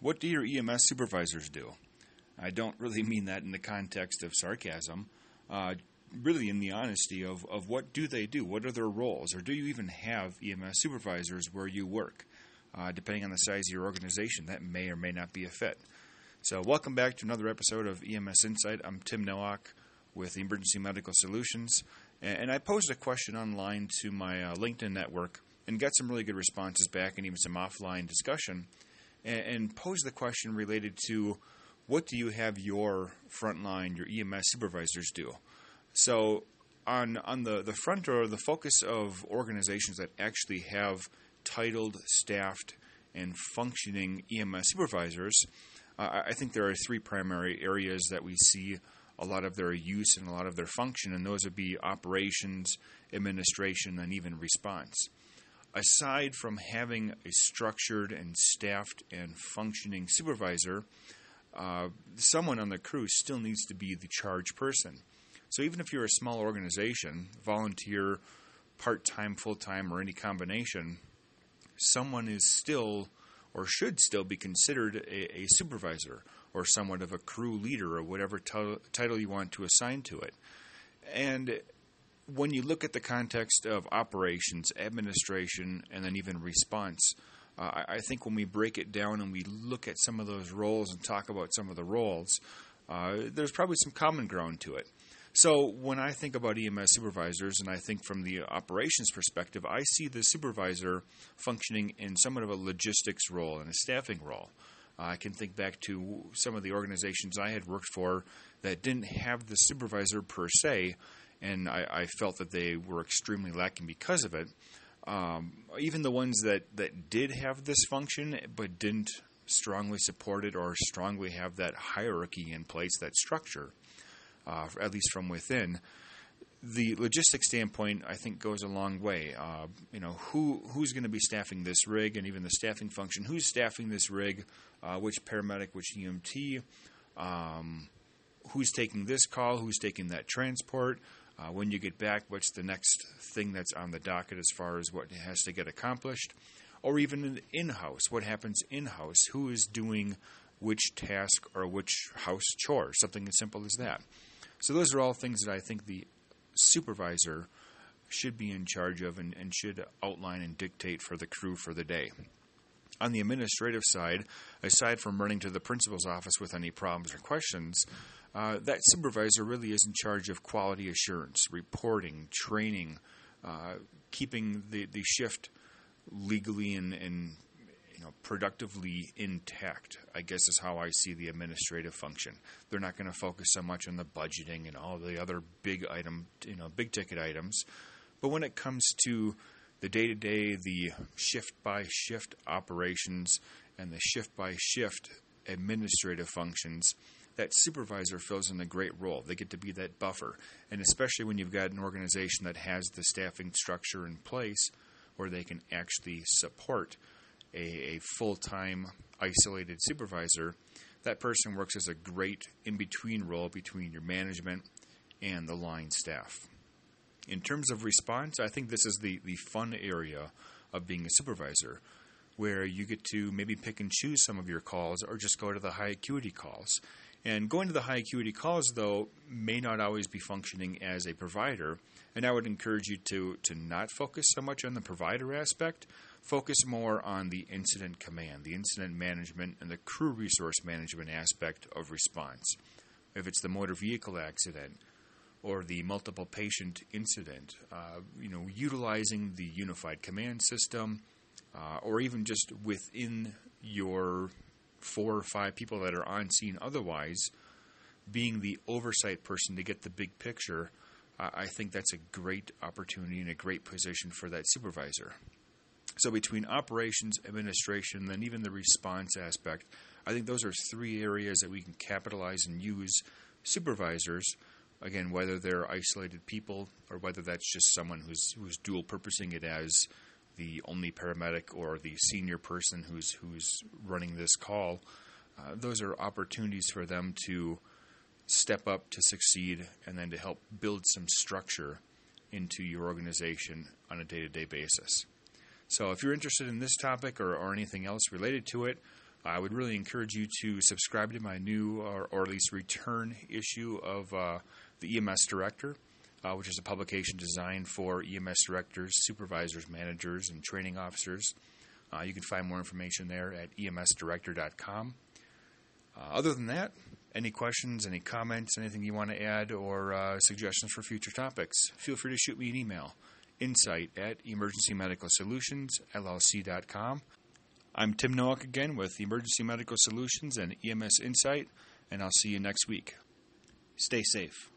what do your EMS supervisors do? I don't really mean that in the context of sarcasm. Uh, really, in the honesty of, of what do they do? What are their roles? Or do you even have EMS supervisors where you work? Uh, depending on the size of your organization, that may or may not be a fit. So, welcome back to another episode of EMS Insight. I'm Tim Nowak with Emergency Medical Solutions, and I posed a question online to my uh, LinkedIn network and got some really good responses back and even some offline discussion, and, and posed the question related to what do you have your frontline, your EMS supervisors do? So, on on the, the front or the focus of organizations that actually have titled, staffed, and functioning EMS supervisors, uh, I think there are three primary areas that we see a lot of their use and a lot of their function, and those would be operations, administration, and even response. Aside from having a structured and staffed and functioning supervisor, uh, someone on the crew still needs to be the charge person. So even if you're a small organization, volunteer, part time, full time, or any combination, someone is still or should still be considered a, a supervisor or somewhat of a crew leader or whatever t- title you want to assign to it. And when you look at the context of operations, administration, and then even response, uh, I think when we break it down and we look at some of those roles and talk about some of the roles, uh, there's probably some common ground to it. So when I think about EMS supervisors, and I think from the operations perspective, I see the supervisor functioning in somewhat of a logistics role and a staffing role. I can think back to some of the organizations I had worked for that didn't have the supervisor per se, and I, I felt that they were extremely lacking because of it. Um, even the ones that, that did have this function but didn't strongly support it or strongly have that hierarchy in place, that structure, uh, at least from within, the logistics standpoint, I think, goes a long way. Uh, you know, who who's going to be staffing this rig, and even the staffing function. Who's staffing this rig? Uh, which paramedic? Which EMT? Um, who's taking this call? Who's taking that transport? Uh, when you get back, what's the next thing that's on the docket as far as what has to get accomplished? Or even in house, what happens in house? Who is doing which task or which house chore? Something as simple as that. So, those are all things that I think the supervisor should be in charge of and, and should outline and dictate for the crew for the day. On the administrative side, aside from running to the principal's office with any problems or questions, uh, that supervisor really is in charge of quality assurance, reporting, training, uh, keeping the, the shift legally and, and you know productively intact. I guess is how I see the administrative function. They're not going to focus so much on the budgeting and all the other big item, you know, big ticket items, but when it comes to the day to day, the shift by shift operations, and the shift by shift administrative functions, that supervisor fills in a great role. They get to be that buffer. And especially when you've got an organization that has the staffing structure in place where they can actually support a, a full time isolated supervisor, that person works as a great in between role between your management and the line staff. In terms of response, I think this is the, the fun area of being a supervisor where you get to maybe pick and choose some of your calls or just go to the high acuity calls. And going to the high acuity calls, though, may not always be functioning as a provider. And I would encourage you to, to not focus so much on the provider aspect, focus more on the incident command, the incident management, and the crew resource management aspect of response. If it's the motor vehicle accident or the multiple patient incident, uh, you know, utilizing the unified command system, uh, or even just within your four or five people that are on scene otherwise, being the oversight person to get the big picture, uh, I think that's a great opportunity and a great position for that supervisor. So, between operations, administration, and even the response aspect, I think those are three areas that we can capitalize and use supervisors. Again, whether they're isolated people or whether that's just someone who's who's dual purposing it as the only paramedic or the senior person who's who's running this call, uh, those are opportunities for them to step up to succeed and then to help build some structure into your organization on a day-to-day basis. So if you're interested in this topic or, or anything else related to it, I would really encourage you to subscribe to my new, or, or at least return issue of uh, the EMS Director, uh, which is a publication designed for EMS directors, supervisors, managers, and training officers. Uh, you can find more information there at emsdirector.com. Uh, other than that, any questions, any comments, anything you want to add, or uh, suggestions for future topics, feel free to shoot me an email. Insight at emergencymedicalsolutionsllc.com. I'm Tim Nowak again with Emergency Medical Solutions and EMS Insight, and I'll see you next week. Stay safe.